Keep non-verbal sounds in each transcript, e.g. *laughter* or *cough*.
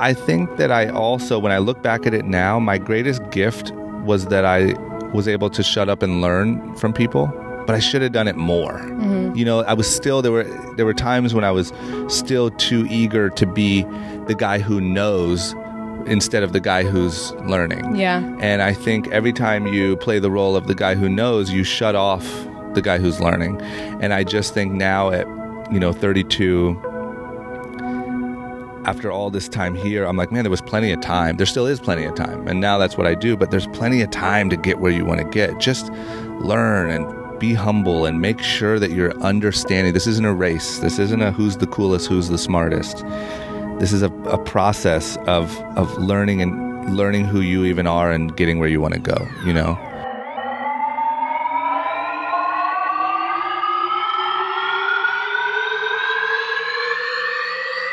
I think that I also, when I look back at it now, my greatest gift was that I was able to shut up and learn from people. But I should have done it more. Mm-hmm. You know, I was still there were there were times when I was still too eager to be the guy who knows instead of the guy who's learning. Yeah. And I think every time you play the role of the guy who knows, you shut off the guy who's learning. And I just think now at, you know, 32, after all this time here, I'm like, man, there was plenty of time. There still is plenty of time. And now that's what I do, but there's plenty of time to get where you want to get. Just learn and be humble and make sure that you're understanding. This isn't a race. This isn't a who's the coolest, who's the smartest. This is a, a process of of learning and learning who you even are and getting where you want to go, you know?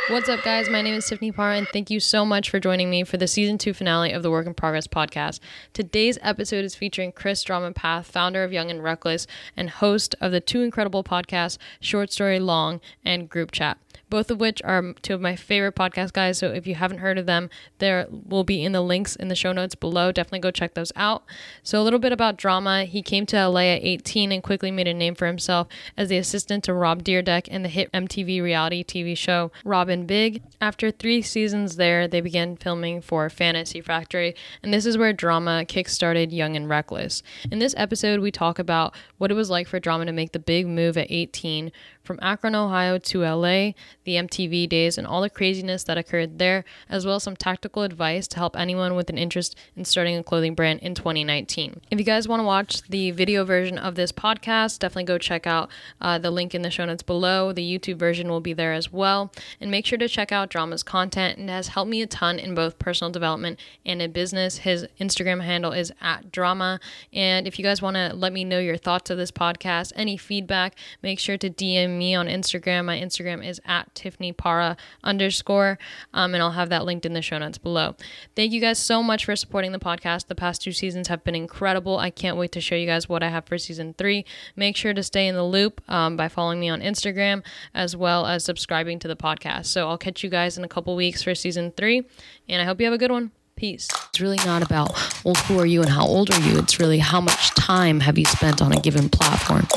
What's up, guys? My name is Tiffany Parra, and thank you so much for joining me for the season two finale of the Work in Progress podcast. Today's episode is featuring Chris Drama Pfaff, founder of Young and Reckless, and host of the two incredible podcasts, Short Story Long and Group Chat. Both of which are two of my favorite podcast guys. So if you haven't heard of them, there will be in the links in the show notes below. Definitely go check those out. So a little bit about drama. He came to LA at 18 and quickly made a name for himself as the assistant to Rob Dyrdek in the hit MTV reality TV show Rob & Big. After three seasons there, they began filming for Fantasy Factory, and this is where drama kickstarted Young and Reckless. In this episode, we talk about what it was like for drama to make the big move at 18 from Akron, Ohio to LA, the MTV days, and all the craziness that occurred there, as well as some tactical advice to help anyone with an interest in starting a clothing brand in 2019. If you guys want to watch the video version of this podcast, definitely go check out uh, the link in the show notes below. The YouTube version will be there as well. And make sure to check out Drama's content. It has helped me a ton in both personal development and in business. His Instagram handle is at drama. And if you guys want to let me know your thoughts of this podcast, any feedback, make sure to DM me on Instagram. My Instagram is at Tiffany Parra underscore, um, and I'll have that linked in the show notes below. Thank you guys so much for supporting the podcast. The past two seasons have been incredible. I can't wait to show you guys what I have for season three. Make sure to stay in the loop um, by following me on Instagram as well as subscribing to the podcast. So I'll catch you guys in a couple weeks for season three, and I hope you have a good one. Peace. It's really not about, well, who are you and how old are you? It's really how much time have you spent on a given platform.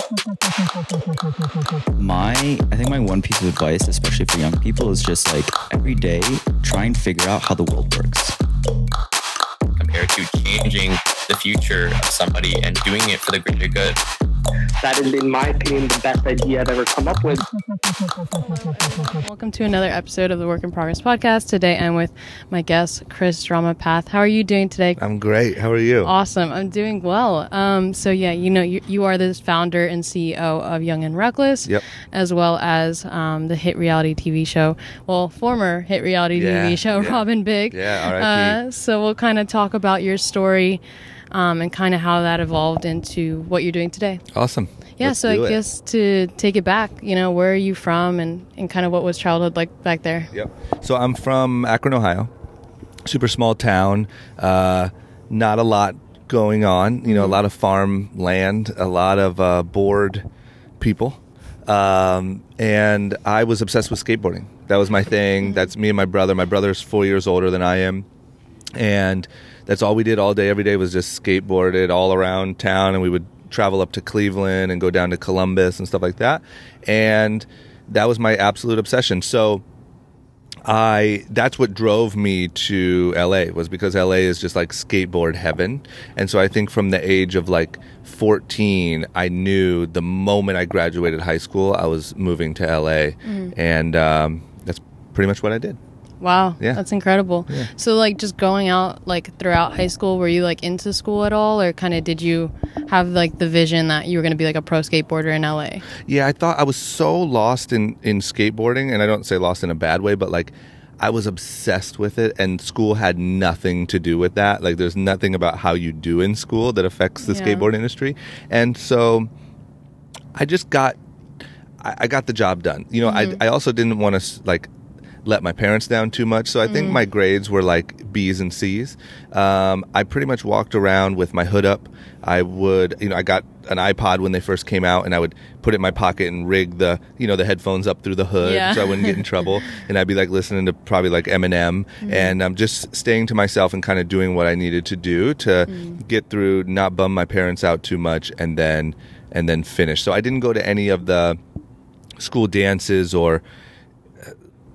My, I think my one piece of advice, especially for young people, is just like every day try and figure out how the world works. compared to changing the future of somebody and doing it for the greater good. That is, in my opinion, the best idea I've ever come up with. *laughs* Welcome to another episode of the Work in Progress podcast. Today I'm with my guest, Chris Drama Pfaff. How are you doing today? I'm great. How are you? Awesome. I'm doing well. Um, so yeah, you know, you, you are the founder and CEO of Young and Reckless, Yep. as well as um, the hit reality TV show. Well, former hit reality Yeah, TV show, yeah. Rob & Big. Yeah, R.I.P.. Uh, so we'll kind of talk about your story um, and kind of how that evolved into what you're doing today. Awesome. Yeah. Let's so I it. guess to take it back, you know, where are you from and, and kind of what was childhood like back there? Yep. So I'm from Akron, Ohio. Super small town. Uh, not a lot going on. You know, a lot of farm land, a lot of uh, bored people. Um, and I was obsessed with skateboarding. That was my thing. That's me and my brother. My brother's four years older than I am. And that's all we did all day, every day was just skateboarded all around town. And we would travel up to Cleveland and go down to Columbus and stuff like that. And that was my absolute obsession. So, I that's what drove me to LA was because LA is just like skateboard heaven. And so I think from the age of like 14, I knew the moment I graduated high school, I was moving to LA. And um, that's pretty much what I did. Wow. Yeah. That's incredible. So like just going out like throughout high school, were you like into school at all or kind of did you have like the vision that you were going to be like a pro skateboarder in LA? Yeah, I thought I was so lost in in skateboarding, and I don't say lost in a bad way, but like I was obsessed with it, and school had nothing to do with that. Like, there's nothing about how you do in school that affects the Yeah. skateboard industry, and so I just got I, I got the job done. You know, I mm-hmm. I also didn't want to like let my parents down too much. So I think my mm. grades were like B's and C's. Um, I pretty much walked around with my hood up. I would, you know, I got an iPod when they first came out, and I would put it in my pocket and rig the you know the headphones up through the hood Yeah. so I wouldn't get in trouble, *laughs* and I'd be like listening to probably like Eminem, mm-hmm. and I'm just staying to myself and kind of doing what I needed to do to mm. get through, not bum my parents out too much, and then and then finish. So I didn't go to any of the school dances or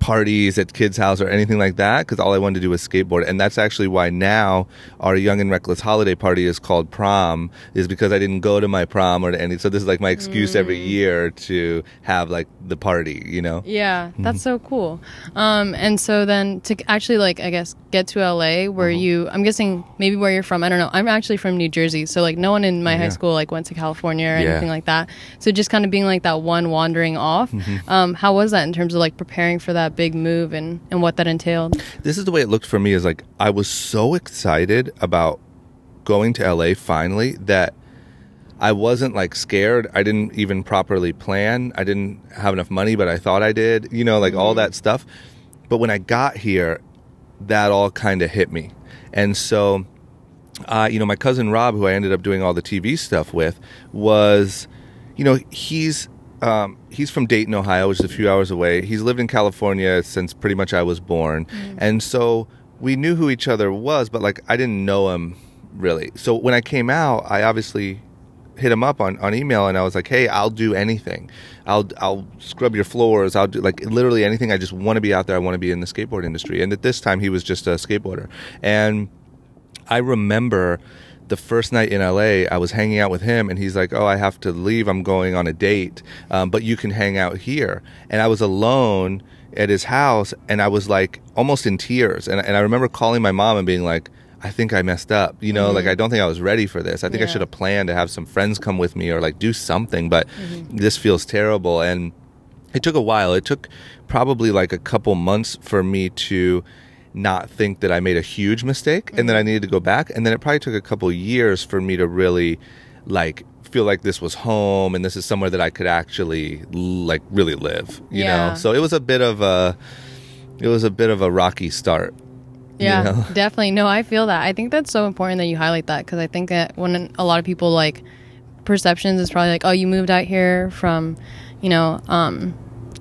parties at kids' house or anything like that because all I wanted to do was skateboard. And that's actually why now our Young and Reckless holiday party is called prom, is because I didn't go to my prom or to any. So this is like my excuse every year to have like the party, you know? Yeah, Mm-hmm. that's so cool. Um, and so then to actually like I guess get to LA where Mm-hmm. you I'm guessing maybe where you're from I don't know I'm actually from New Jersey so like no one in my high school like went to California or Yeah. anything like that so just kind of being like that one wandering off Mm-hmm. um, how was that in terms of like preparing for that big move and and what that entailed this is the way it looked for me is like I was so excited about going to LA finally that I wasn't like scared. I didn't even properly plan. I didn't have enough money, but I thought I did, you know, like all that stuff. But when I got here, that all kind of hit me. And so, uh, you know, my cousin Rob, who I ended up doing all the TV stuff with, was, you know, he's um, he's from Dayton, Ohio, which is a few hours away. He's lived in California since pretty much I was born, and so we knew who each other was, but like I didn't know him really. So when I came out, I obviously hit him up on, on email and I was like, "Hey, I'll do anything. I'll I'll scrub your floors. I'll do like literally anything. I just want to be out there. I want to be in the skateboard industry." And at this time, he was just a skateboarder, and I remember the first night in LA, I was hanging out with him, and he's like, "Oh, I have to leave. I'm going on a date, um, but you can hang out here." And I was alone at his house, and I was like almost in tears. And, and I remember calling my mom and being like, "I think I messed up. You know, like I don't think I was ready for this. I think I should have planned to have some friends come with me or like do something, but this feels terrible." And it took a while. It took probably like a couple months for me to not think that I made a huge mistake and then I needed to go back. And then it probably took a couple years for me to really like feel like this was home and this is somewhere that I could actually like really live, you Yeah. know? So it was a bit of a it was a bit of a rocky start. you Yeah, know? *laughs* definitely. No, I feel that. I think that's so important that you highlight that because I think that when a lot of people like perceptions is probably like, oh, you moved out here from, you know, um,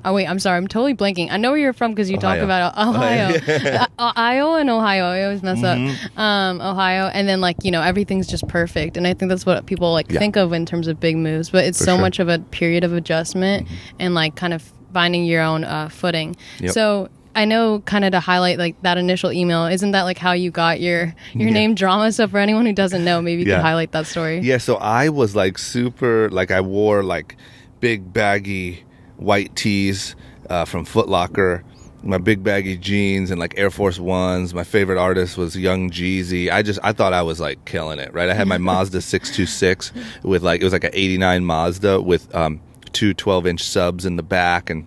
oh wait, I'm sorry, I'm totally blanking. I know where you're from because you talk about Ohio, *laughs* uh, Ohio and Ohio. I always mess Mm-hmm. up. Um, Ohio, and then like you know everything's just perfect, and I think that's what people like Yeah. think of in terms of big moves. But it's For so sure. Mm-hmm. much of a period of adjustment and like kind of finding your own uh, footing. Yep. So. I know kind of to highlight like that initial email. Isn't that like how you got your your Yeah. name drama? So for anyone who doesn't know, maybe you Yeah. could highlight that story. Yeah, so I was like super like I wore like big baggy white tees uh, from Foot Locker, my big baggy jeans and like Air Force Ones. My favorite artist was Young Jeezy. I just I thought I was like killing it, right? I had my *laughs* Mazda 626 with like it was like an 89 Mazda with um two 12 inch subs in the back and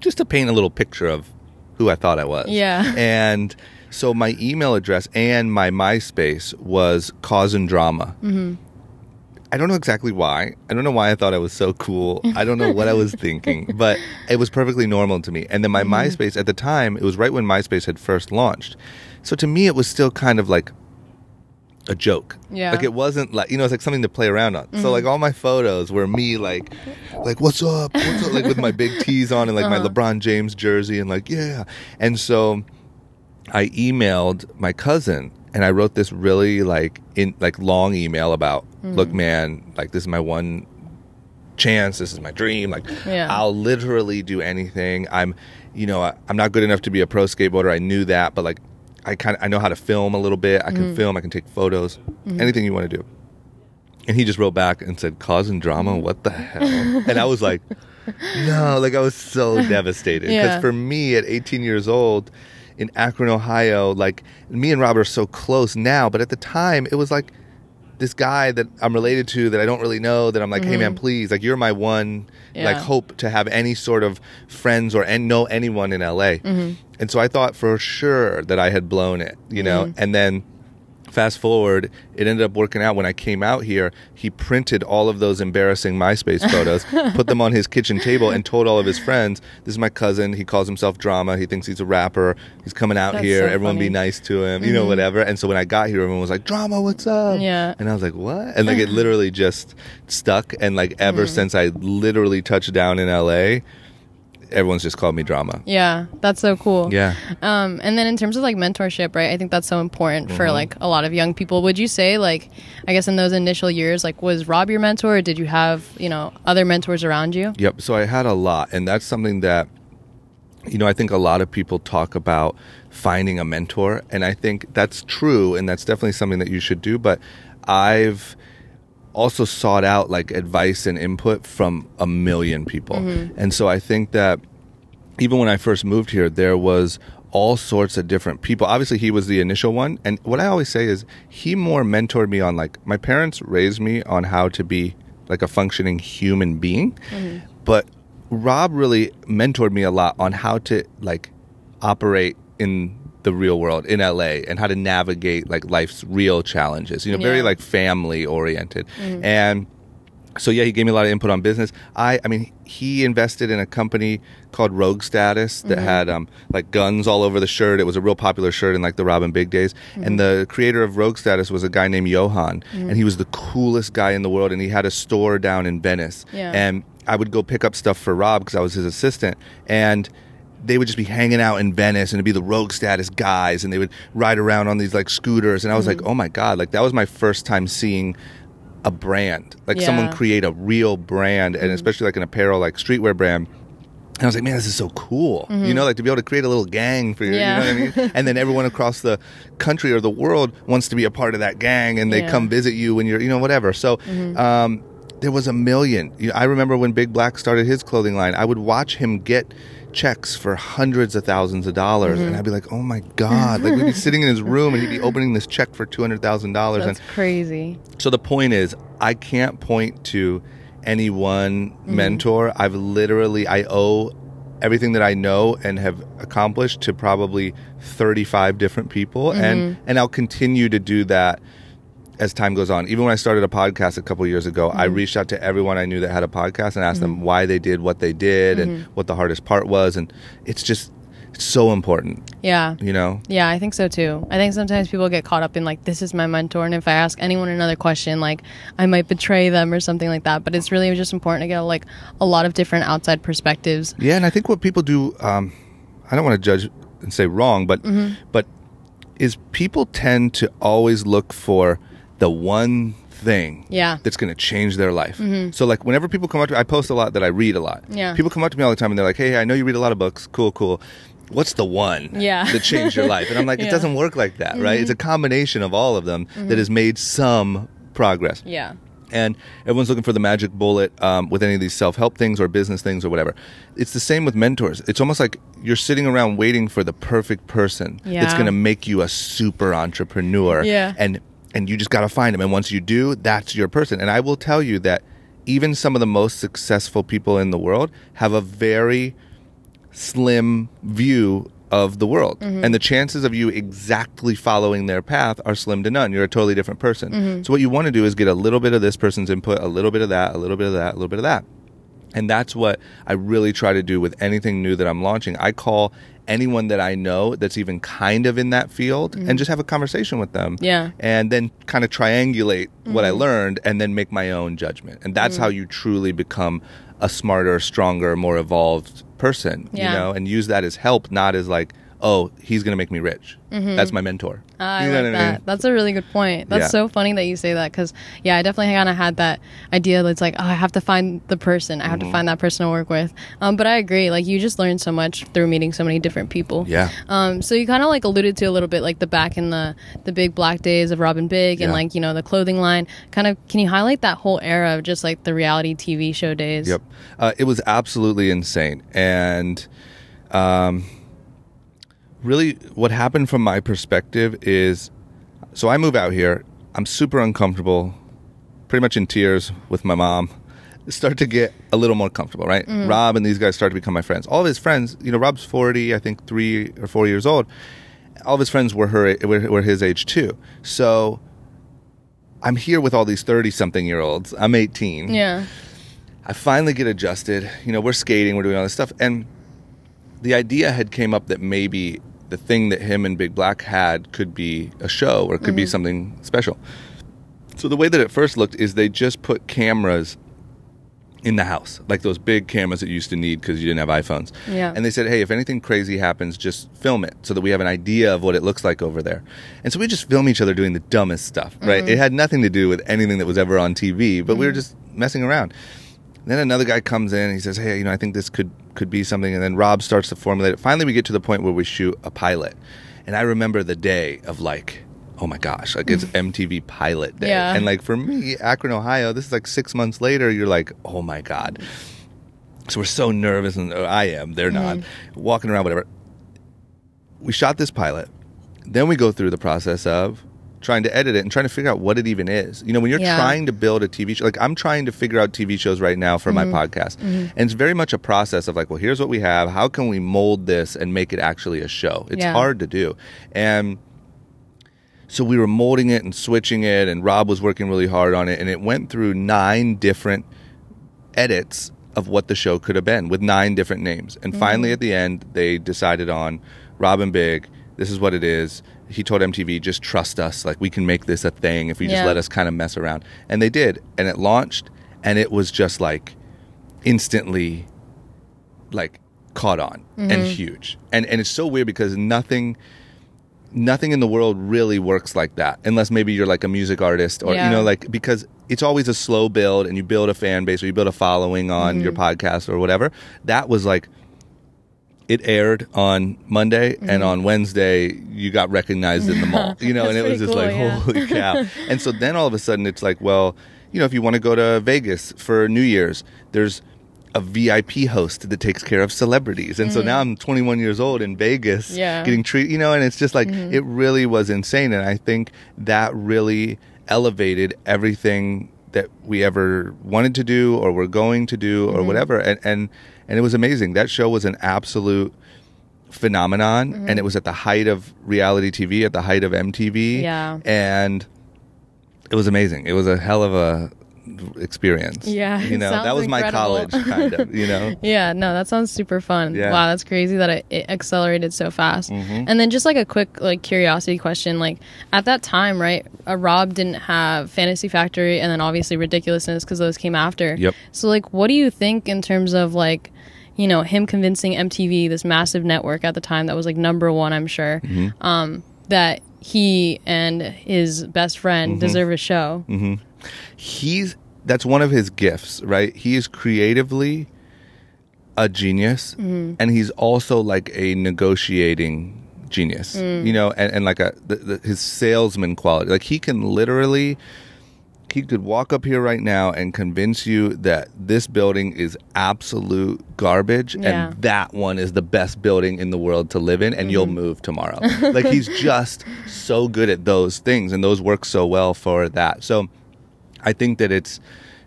just to paint a little picture of who I thought I was. Yeah. *laughs* And so my email address and my MySpace was Cause and Drama. Mm-hmm. I don't know exactly why. I don't know why I thought I was so cool. I don't know what I was thinking, *laughs* but it was perfectly normal to me. And then my Mm-hmm. MySpace at the time, it was right when MySpace had first launched. So to me, it was still kind of like a joke. Yeah. Mm-hmm. Like it wasn't like you know, it's like something to play around on. So like all my photos were me like like what's up? What's up? Like with my big tees on and like Uh-huh. my LeBron James jersey and like yeah. And so I emailed my cousin and I wrote this really like in like long email about Mm-hmm. look man, like this is my one chance, this is my dream. Like Yeah. I'll literally do anything. I'm you know, I, I'm not good enough to be a pro skateboarder. I knew that, but like I kind of I know how to film a little bit. I can Mm-hmm. film, I can take photos. Anything you want to do. And he just wrote back and said, causing drama? What the hell? and I was like, *laughs* no, like I was so *laughs* devastated. Because Yeah. for me at 18 years old in Akron, Ohio, like me and Robert are so close now, but at the time it was like this guy that I'm related to that I don't really know that I'm like, hey man, mm-hmm. please, like you're my one like hope to have any sort of friends or and know anyone in LA. Mm-hmm. And so I thought for sure that I had blown it, you know, mm-hmm. and then fast forward, it ended up working out. When I came out here, he printed all of those embarrassing MySpace photos, *laughs* put them on his kitchen table, and told all of his friends, "This is my cousin. He calls himself Drama. He thinks he's a rapper. He's coming out That's here. so Everyone be nice to him. You know, whatever." And so when I got here, everyone was like, "Drama, what's up?" Yeah. And I was like, "What?" And like it *laughs* literally just stuck. And like ever Mm. since I literally touched down in LA, everyone's just called me Drama. Yeah, that's so cool. Yeah. Um, and then in terms of like mentorship, right? I think that's so important Mm-hmm. for like a lot of young people. Would you say like, I guess in those initial years, like was Rob your mentor? Or did you have you know other mentors around you? Yep. So I had a lot, and that's something that, you know, I think a lot of people talk about finding a mentor, and I think that's true, and that's definitely something that you should do. But I've also sought out like advice and input from a million people, mm-hmm. and so I think that even when I first moved here, there was all sorts of different people. Obviously, he was the initial one, and what I always say is he more mentored me on like my parents raised me on how to be like a functioning human being, mm-hmm. but Rob really mentored me a lot on how to like operate in the real world in LA and how to navigate like life's real challenges. You know, very like family oriented. Mm-hmm. And so yeah, he gave me a lot of input on business. I I mean, he invested in a company called Rogue Status that mm-hmm. had um like guns all over the shirt. It was a real popular shirt in like the Rob & Big days. And mm-hmm. the creator of Rogue Status was a guy named Johan, and he was the coolest guy in the world and he had a store down in Venice. Yeah. And I would go pick up stuff for Rob because I was his assistant and they would just be hanging out in Venice and it'd be the rogue status guys and they would ride around on these like scooters and I was like, mm-hmm. "Oh my god, like that was my first time seeing a brand. Like someone create a real brand and mm-hmm. especially like an apparel like streetwear brand. And I was like, man, this is so cool. You mm-hmm. know, like to be able to create a little gang for your, Yeah. you know what I mean? and then everyone *laughs* across the country or the world wants to be a part of that gang and they Yeah. come visit you when you're, you know, whatever. So, um, there was a million. I remember when Big Black started his clothing line, I would watch him get checks for hundreds of thousands of dollars and mm-hmm. I'd be like, oh my God. like we'd be sitting in his *laughs* room and he'd be opening this check for $200,000. And That's crazy. so the point is, I can't point to any one mm-hmm. mentor. I've literally I owe everything that I know and have accomplished to probably 35 different people and mm-hmm. and I'll continue to do that as time goes on. Even when I started a podcast a couple years ago, I mm-hmm. reached out to everyone I knew that had a podcast and asked them mm-hmm. why they did what they did and mm-hmm. what the hardest part was and it's just it's so important, Yeah. you know. Yeah, I think so too. I think sometimes people get caught up in like, this is my mentor, and if I ask anyone another question, like I might betray them or something like that. But it's really just important to get like a lot of different outside perspectives. Yeah, and I think what people do, um, I don't want to judge and say wrong, but but is people tend to always look for the one thing Yeah. that's going to change their life. Mm-hmm. So like whenever people come up to me, I post a lot that I read a lot. Yeah. People come up to me all the time and they're like, "Hey, I know you read a lot of books. Cool, cool. What's the one Yeah. that changed your life?" And I'm like, *laughs* Yeah. "It doesn't work like that, right? Mm-hmm. It's a combination of all of them that mm-hmm. has made some progress." Yeah. and everyone's looking for the magic bullet um, with any of these self-help things or business things or whatever it's the same with mentors it's almost like you're sitting around waiting for the perfect person that's going to make you a super entrepreneur Yeah. and and you just got to find them and once you do that's your person and i will tell you that even some of the most successful people in the world have a very slim view of the world. Mm-hmm. And the chances of you exactly following their path are slim to none. You're a totally different person. Mm-hmm. So what you want to do is get a little bit of this person's input, a little bit of that, a little bit of that, a little bit of that. And that's what I really try to do with anything new that I'm launching. I call anyone that I know that's even kind of in that field and mm-hmm. just have a conversation with them. Yeah. And then kind of triangulate what I mm-hmm. learned and then make my own judgment. And that's mm. how you truly become a smarter, stronger, more evolved person, Yeah. you know, and use that as help, not as like, oh, he's going to make me rich. That's my mentor. I You know like that. mean? That's a really good point. That's Yeah. so funny that you say that because, yeah, I definitely kind of had that idea that it's like, oh, I have to find the person. I have Mm-hmm. to find that person to work with. Um, but I agree. Like, you just learn so much through meeting so many different people. Yeah. Um, so you kind of like alluded to a little bit like the back in the the big black days of Rob & Big and Yeah. like you know the clothing line. Kind of, can you highlight that whole era of just like the reality TV show days? Yep. Uh, it was absolutely insane. And um, really, what happened from my perspective is so I move out here. I'm super uncomfortable, pretty much in tears with my mom. *laughs* Start to get a little more comfortable, right? Mm. Rob and these guys start to become my friends. All of his friends, you know, Rob's 40, I think three or four years old. all of his friends were her were, were his age too. So I'm here with all these 30 something year olds. I'm 18. Yeah. I finally get adjusted. You know, we're skating, we're doing all this stuff, and the idea had came up that maybe the thing that him and Big Black had could be a show or it could be mm. something special. So the way that it first looked is they just put cameras in the house, like those big cameras that you used to need because you didn't have iPhones. Yeah. And they said, hey, if anything crazy happens, just film it so that we have an idea of what it looks like over there. And so we just film each other doing the dumbest stuff, right? It mm. had nothing to do with anything that was ever on TV, but we were mm. just messing around. Then another guy comes in and he says, "Hey, you know, I think this could could be something." And then Rob starts to formulate it. Finally, we get to the point where we shoot a pilot, and I remember the day of like, "Oh my gosh!" Like it's *laughs* MTV pilot day, Yeah. and like for me, Akron, Ohio, this is like six months later. You're like, "Oh my god!" So we're so nervous, and uh, I am. They're not walking around, whatever. We shot this pilot. Then we go through the process of trying to edit it and trying to figure out what it even is. You know, when you're Yeah. trying to build a TV show, like I'm trying to figure out TV shows right now for Mm-hmm. my podcast. And it's very much a process of like, well, here's what we have. How can we mold this and make it actually a show? It's Yeah. hard to do. And so we were molding it and switching it, and Rob was working really hard on it. And it went through nine different edits of what the show could have been with nine different names. And Mm. finally, at the end, they decided on Rob & Big. This is what it is. He told MTV, just trust us. Like, we can make this a thing if you just Yeah. let us kind of mess around. And they did. And it launched, and it was just like instantly, like, caught on and Mm-hmm. huge. And, and it's so weird because nothing nothing in the world really works like that unless maybe you're like a music artist or Yeah. you know like because it's always a slow build and you build a fan base or you build a following on Mm-hmm. your podcast or whatever that was like it aired on Monday and on Wednesday you got recognized in the mall you know *laughs* and it Mm-hmm. Was just pretty like cool, holy cow *laughs* and so then all of a sudden it's like well you know if you want to go to Vegas for New Year's there's a VIP host that takes care of celebrities. And so now I'm 21 years old in Vegas Mm-hmm. Yeah. getting treated, you know, and it's just like, Mm-hmm. it really was insane. And I think that really elevated everything that we ever wanted to do or were going to do Mm-hmm. or whatever. And, and, and it was amazing. That show was an absolute phenomenon Mm-hmm. and it was at the height of reality TV, at the height of MTV. Yeah. And it was amazing. It was a hell of a experience. Yeah, You know, that was my college kind of, you know. *laughs* Yeah, no, that sounds super fun. Yeah. Wow, that's crazy that it, it accelerated so fast. Mm-hmm. And then just like a quick like curiosity question, like at that time, right? Uh, Rob didn't have Fantasy Factory, and then obviously Ridiculousness because those came after. Yep. So like, what do you think in terms of like, you know, him convincing MTV, this massive network at the time that was like number one, I'm sure, Mm-hmm. um, that he and his best friend Mm-hmm. deserve a show. he's that's one of his gifts, right? He is creatively a genius, and he's also like a negotiating genius, you know, and, and like a the, the, his salesman quality. Like he can literally, he could walk up here right now and convince you that this building is absolute garbage, Yeah. and that one is the best building in the world to live in, and you'll mm-hmm. move tomorrow. *laughs* like he's just so good at those things, and those work so well for that. So. I think that it's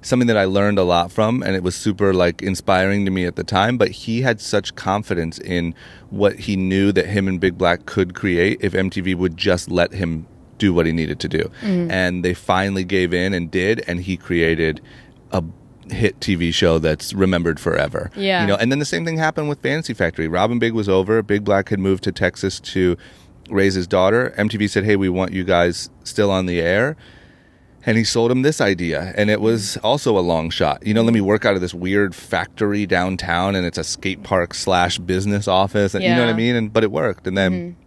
something that I learned a lot from and it was super like inspiring to me at the time but he had such confidence in what he knew that him and Big Black could create if MTV would just let him do what he needed to do. Mm. And they finally gave in and did and he created a hit TV show that's remembered forever. Yeah. you know and then the same thing happened with Fantasy Factory. Rob & Big was over. Big Black had moved to Texas to raise his daughter. MTV said hey we want you guys still on the air. And he sold him this idea and it was also a long shot. You know let me work out of this weird factory downtown and it's a skate park slash business office and you know what i mean? And but it worked. And then mm-hmm.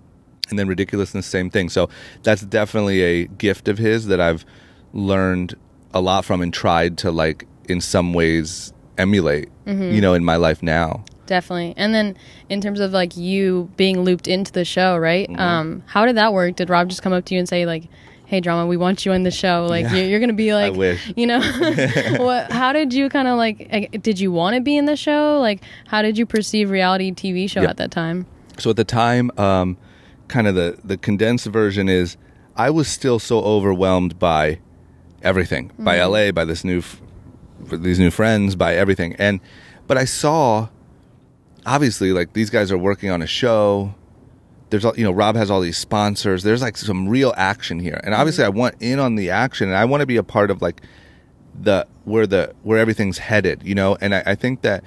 And then ridiculousness same thing so that's definitely a gift of his that i've learned a lot from and tried to like in some ways emulate you know in my life now Definitely. And then in terms of like you being looped into the show, right? Mm-hmm. Um, how did that work? Did Rob just come up to you and say like, "Hey, drama, we want you on the show. Like, you're, you're gonna be *laughs* like, you know, *laughs* what? How did you kind of like? like, Did you want to be in the show? Like, how did you perceive reality TV show at that time? So at the time, um, kind of the the condensed version is I was still so overwhelmed by everything, by mm-hmm. LA, by this new, f- these new friends, by everything, and but I saw, obviously, like these guys are working on a show. there's all you know Rob has all these sponsors. There's like some real action here, and obviously mm-hmm. I want in on the action, and I want to be a part of like the where the where everything's headed, you know. And I, I think that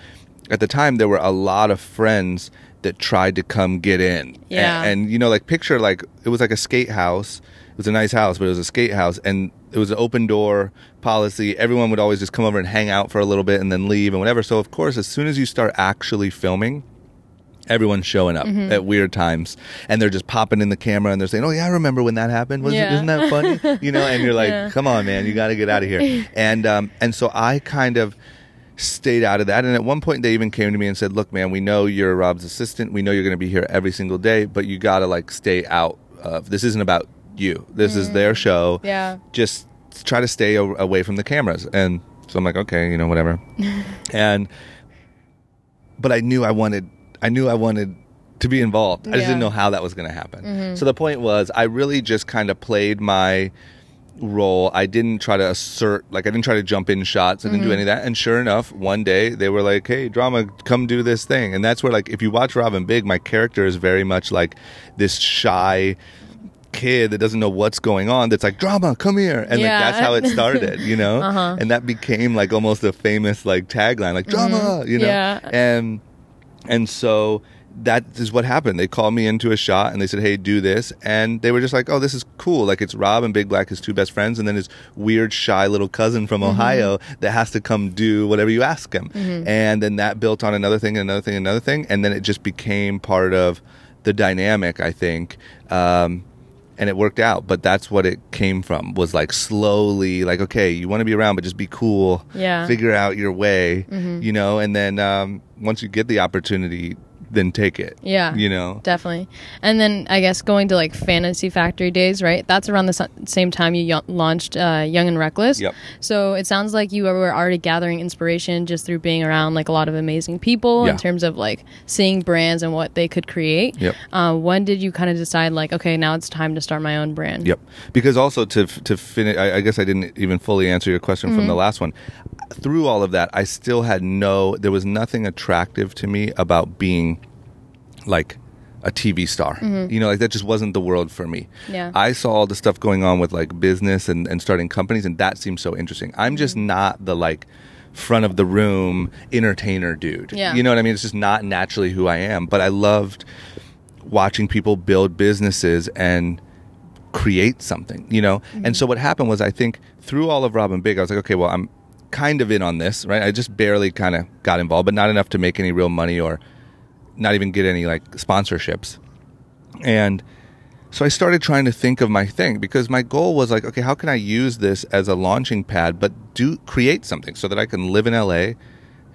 at the time there were a lot of friends that tried to come get in, Yeah. and, and you know like picture like it was like a skate house. It was a nice house, but it was a skate house, and it was an open door policy. Everyone would always just come over and hang out for a little bit and then leave and whatever. So of course, as soon as you start actually filming, everyone's showing up Mm-hmm. at weird times and they're just popping in the camera and they're saying, "Oh yeah, I remember when that happened. Was Yeah. isn't that funny?" You know, and you're like, *laughs* Yeah. "Come on, man, you got to get out of here." *laughs* And um, and so I kind of stayed out of that. And at one point, they even came to me and said, "Look, man, we know you're Rob's assistant. We know you're going to be here every single day, but you got to like stay out of this. Isn't about you. This is their show. Mm. Yeah. Just try to stay a- away from the cameras." And so I'm like, "Okay, you know, whatever." *laughs* and but I knew I wanted I knew I wanted to be involved. I just didn't know how that was going to happen. So the point was I really just kind of played my role. I didn't try to assert like I didn't try to jump in shots. I didn't do any of that. And sure enough, one day they were like, "Hey, drama, come do this thing." And that's where like if you watch Rob & Big, my character is very much like this shy kid that doesn't know what's going on that's like drama come here and Yeah. like that's how it started you know *laughs* Uh-huh. and that became like almost a famous like tagline like drama you know Yeah. and and so that is what happened. They called me into a shot and they said, "Hey, do this," and they were just like, "Oh, this is cool." Like it's Rob and Big Black, his two best friends, and then his weird, shy little cousin from Ohio that has to come do whatever you ask him. And then that built on another thing, another thing, another thing, and then it just became part of the dynamic. I think. Um, and it worked out, but that's what it came from. Was like slowly, like okay, you want to be around, but just be cool. Yeah. Figure out your way, you know, and then um, once you get the opportunity, then take it. Yeah. You know? Definitely. And then I guess going to like Fantasy Factory days, right? That's around the same time you y- launched uh, Young and Reckless. Yep. So it sounds like you were already gathering inspiration just through being around like a lot of amazing people Yeah. in terms of like seeing brands and what they could create. Yep. Uh, when did you kind of decide like, okay, now it's time to start my own brand? Yep. Because also to to finish, I, I guess I didn't even fully answer your question from the last one. Through all of that, I still had no. There was nothing attractive to me about being like a TV star. Mm-hmm. You know, like that just wasn't the world for me. Yeah. I saw all the stuff going on with like business and, and starting companies, and that seemed so interesting. I'm just mm-hmm. not the like front of the room entertainer dude. Yeah. You know what I mean? It's just not naturally who I am. But I loved watching people build businesses and create something, you know? And mm-hmm. so what happened was I think through all of Rob & Big, I was like, okay, well, I'm kind of in on this, right? I just barely kind of got involved, but not enough to make any real money or not even get any like sponsorships. And so I started trying to think of my thing because my goal was like, okay, how can I use this as a launching pad, but do create something so that I can live in LA,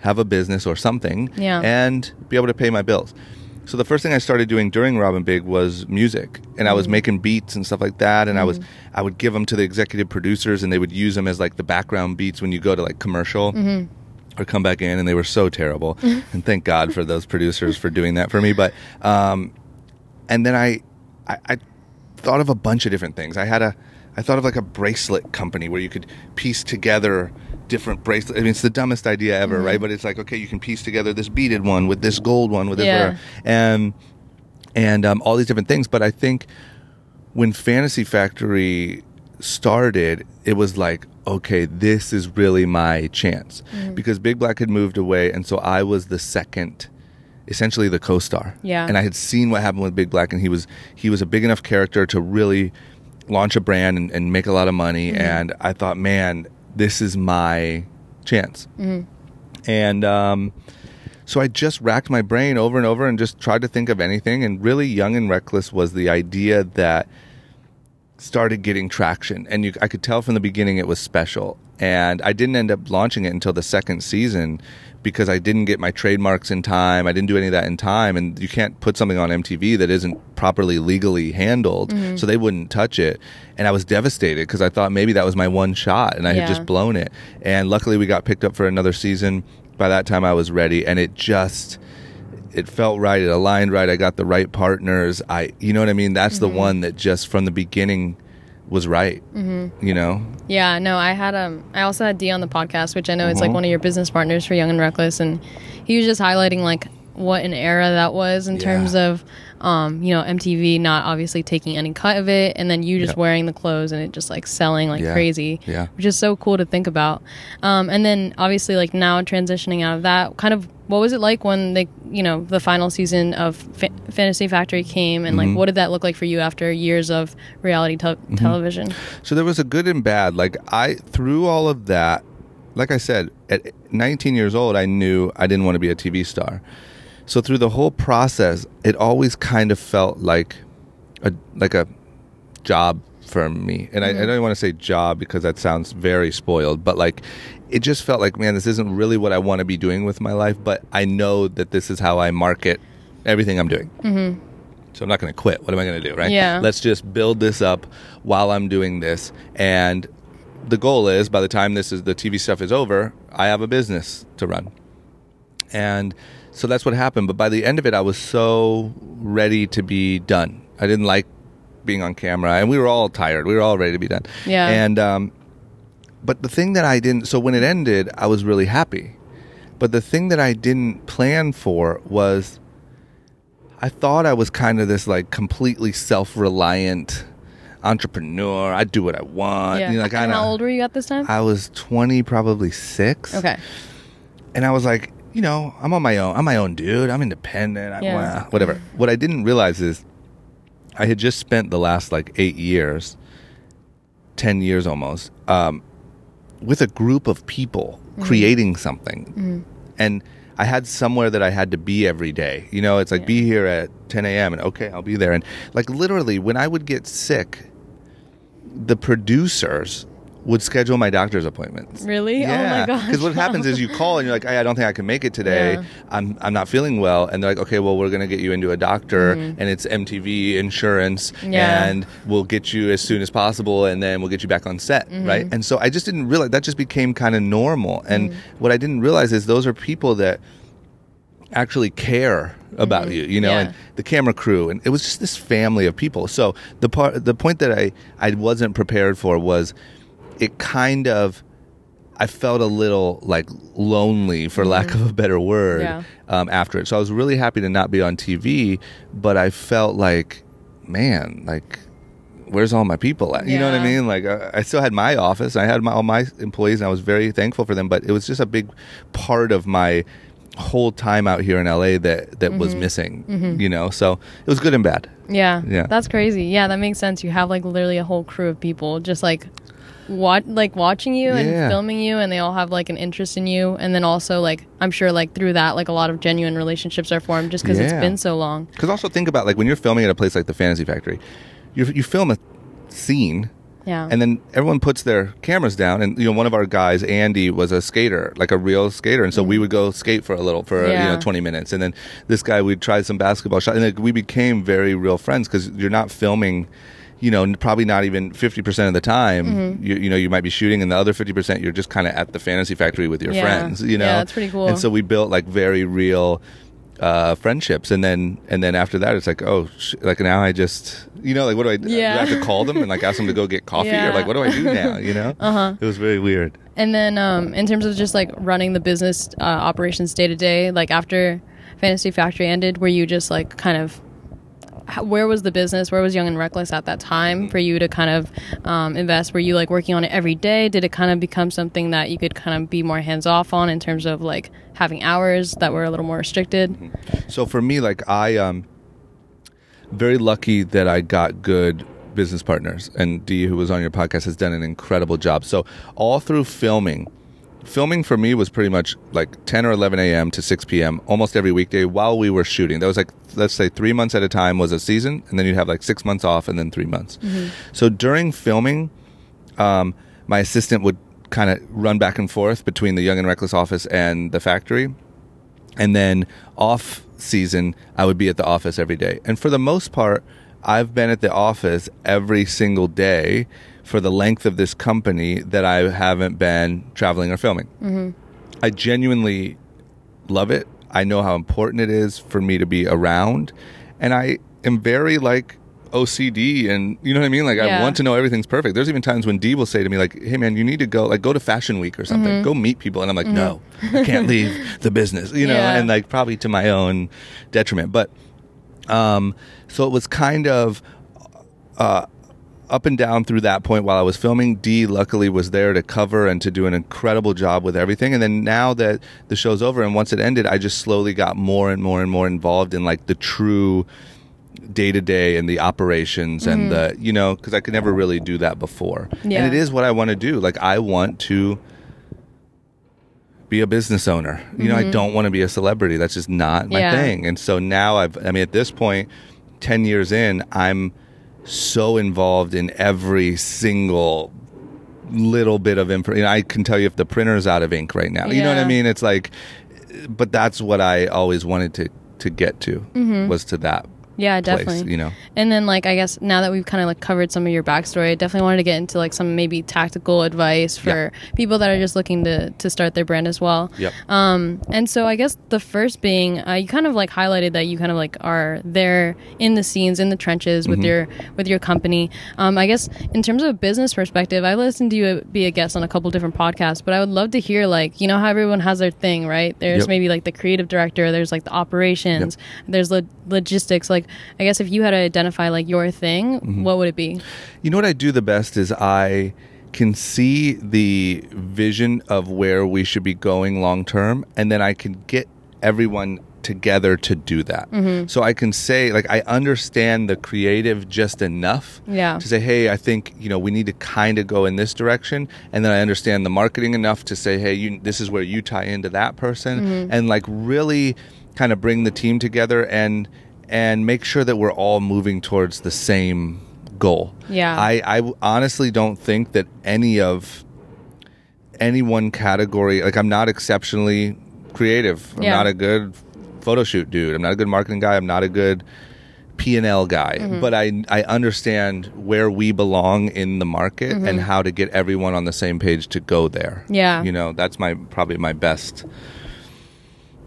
have a business or something, Yeah. and be able to pay my bills. So the first thing I started doing during Rob & Big was music, and I was mm. making beats and stuff like that. And I was mm. I would give them to the executive producers, and they would use them as like the background beats when you go to like commercial mm-hmm. or come back in, and they were so terrible. *laughs* and thank God for those producers for doing that for me. But um, and then I, I I thought of a bunch of different things. I had a I thought of like a bracelet company where you could piece together different bracelets. I mean, it's the dumbest idea ever, right? Mm-hmm. But it's like okay, you can piece together this beaded one with this gold one with this Yeah. and and um, all these different things. But I think when Fantasy Factory started, it was like, okay, this is really my chance mm-hmm. because Big Black had moved away, and so I was the second, essentially the co-star. Yeah. and I had seen what happened with Big Black, and he was he was a big enough character to really launch a brand and, and make a lot of money. Mm-hmm. And I thought, man, this is my chance. And um, so I just racked my brain over and over and just tried to think of anything. And really, Young and Reckless was the idea that started getting traction. And you, I could tell from the beginning it was special. And I didn't end up launching it until the second season because I didn't get my trademarks in time. I didn't do any of that in time. And you can't put something on MTV that isn't properly legally handled. Mm-hmm. So they wouldn't touch it. And I was devastated because I thought maybe that was my one shot and I Yeah. had just blown it. And luckily we got picked up for another season. By that time I was ready and it just it felt right. It aligned right. I got the right partners. I, you know what I mean. That's the mm-hmm. one that just from the beginning was right. Mm-hmm. You know. Yeah, no, I had um I also had D on the podcast, which I know it's like Mhm. one of your business partners for Young and Reckless and he was just highlighting like what an era that was in Yeah. terms of um, you know, MTV not obviously taking any cut of it, and then you just Yeah. wearing the clothes and it just like selling like Yeah. crazy, Yeah. which is so cool to think about. Um, and then obviously like now transitioning out of that, kind of what was it like when they, you know, the final season of Fa- Fantasy Factory came, and Mm-hmm. like what did that look like for you after years of reality tel- television? So there was a good and bad. Like I through all of that, like I said, at 19 years old, I knew I didn't want to be a TV star. So through the whole process, it always kind of felt like a like a job for me. And I, I mm-hmm. don't want to say job because that sounds very spoiled, but like it just felt like, man, this isn't really what I want to be doing with my life. But I know that this is how I market everything I'm doing. Mm-hmm. So I'm not going to quit. What am I going to do, right? Yeah. Let's just build this up while I'm doing this. And the goal is by the time this is the TV stuff is over, I have a business to run. And so that's what happened. But by the end of it, I was so ready to be done. I didn't like being on camera, and we were all tired. We were all ready to be done. Yeah. And um, but the thing that I didn't. So when it ended, I was really happy. But the thing that I didn't plan for was I thought I was kind of this like completely self-reliant entrepreneur. I do what I want. Yeah. You know, like, I and how old were you at this time? I was 20, probably 6. okay. And I was like, you know, I'm on my own. I'm my own dude. I'm independent. I, Yeah. whatever. What I didn't realize is I had just spent the last like 8 years, 10 years almost, um, with a group of people creating something. And I had somewhere that I had to be every day. You know, it's like be here at 10 a.m. and okay, I'll be there. And like literally, when I would get sick, the producers would schedule my doctor's appointments. Really? Oh my Yeah. gosh. Because what happens is you call and you're like, hey, I don't think I can make it today. Yeah. I'm I'm not feeling well, and they're like, okay, well, we're gonna get you into a doctor, Mm-hmm. and it's MTV insurance, Yeah. and we'll get you as soon as possible, and then we'll get you back on set, Mm-hmm. right? And so I just didn't realize that just became kind of normal. And Mm. what I didn't realize is those are people that actually care about you, you know, Mm-hmm. Yeah. and the camera crew, and it was just this family of people. So the part, the point that I I wasn't prepared for was, it kind of, I felt a little like lonely, for lack of a mm-hmm. better word, Yeah. um, after it. So I was really happy to not be on TV, but I felt like, man, like. Where's all my people at? You know what I mean? Like I, I still had my office. I had my, all my employees, and I was very thankful for them. But it was just a big part of my whole time out here in LA that that was mm-hmm. missing. Mm-hmm. You know, so it was good and bad. Yeah. Yeah. That's crazy. Yeah, that makes sense. You have like literally a whole crew of people just like what like watching you and Yeah. filming you and they all have like an interest in you and then also like I'm sure like through that like a lot of genuine relationships are formed just cuz it's Yeah. been so long. Because also think about like when you're filming at a place like the Fantasy Factory, you you film a scene. Yeah. And then everyone puts their cameras down, and you know one of our guys, Andy, was a skater, like a real skater, and so we would go skate for a little, for you Mm. Yeah. know twenty minutes, and then this guy we'd try some basketball shots, and like, we became very real friends because you're not filming, you know, probably not even fifty percent of the time. Mm-hmm. You, you know, you might be shooting, and the other fifty percent you're just kind of at the Fantasy Factory with your Yeah. friends. You know, Yeah, that's pretty cool. And so we built like very real uh, friendships, and then and then after that, it's like oh, sh- like now I just you know like what do I do? Yeah. I have to call them and like ask them to go get coffee Yeah. or like what do I do now? You know, *laughs* uh-huh. it was very weird. And then um in terms of just like running the business uh, operations day to day like after Fantasy Factory ended were you just like kind of where was the business? Where was Young and Reckless at that time for you to kind of um, invest? Were you like working on it every day? Did it kind of become something that you could kind of be more hands off on in terms of like having hours that were a little more restricted? So for me, like I um very lucky that I got good business partners, and Dee, who was on your podcast, has done an incredible job. So all through filming, filming for me was pretty much like 10 or 11 a.m. to 6 p.m. almost every weekday while we were shooting. That was like let's say three months at a time was a season, and then you'd have like six months off, and then three months. So during filming, um, my assistant would kind of run back and forth between the Young and Reckless office and the factory and then off season i would be at the office every day and for the most part i've been at the office every single day for the length of this company that i haven't been traveling or filming i genuinely love it i know how important it is for me to be around and i am very like OCD and you know what I mean? Like I want to know everything's perfect. There's even times when Dee will say to me like, "Hey man, you need to go like go to Fashion Week or something. Mm-hmm. Go meet people." And I'm like, "No, I can't leave the business." You know, Yeah. and like probably to my own detriment. But Um, so it was kind of uh, up and down through that point while I was filming. D luckily was there to cover and to do an incredible job with everything. And then now that the show's over and once it ended, I just slowly got more and more and more involved in like the true day to day and the operations and the mm-hmm. you know because I could never really do that before. Yeah. And it is what I want to do. Like I want to be a business owner. You know, I mm-hmm. don't want to be a celebrity. That's just not my Yeah. thing. And so now I've I mean at this point 10 years in, I'm so involved in every single little bit of info. You know, I can tell you if the printer's out of ink right now. You know what I mean? It's like but that's what I always wanted to to get to mm-hmm. was to that Yeah, place, definitely. you know. And then, like, I guess now that we've kind of like covered some of your backstory, I definitely wanted to get into like some maybe tactical advice for people that are just looking to to start their brand as well. Yep. Um, and so I guess the first being, uh, you kind of like highlighted that you kind of like are there in the scenes, in the trenches with your with your company. Um, I guess in terms of a business perspective, I listened to you be a guest on a couple different podcasts, but I would love to hear like you know how everyone has their thing, right? There's Yep. maybe like the creative director, there's like the operations, there's lo- logistics. Like I guess if you had to identify like your thing, what would it be? You know what I do the best is I can see the vision of where we should be going long term, and then I can get everyone together to do that. Mm-hmm. So I can say, like, I understand the creative just enough Yeah. to say, hey, I think you know we need to kind of go in this direction, and then I understand the marketing enough to say, hey, you, this is where you tie into that person, Mm-hmm. and like really kind of bring the team together and and make sure that we're all moving towards the same goal. Yeah. I, I honestly don't think that any of any one category like I'm not exceptionally creative. I'm Yeah. not a good photo shoot dude. I'm not a good marketing guy. I'm not a good P and L guy. Mm-hmm. But I I understand where we belong in the market and how to get everyone on the same page to go there. Mm-hmm. Yeah. You know, that's my probably my best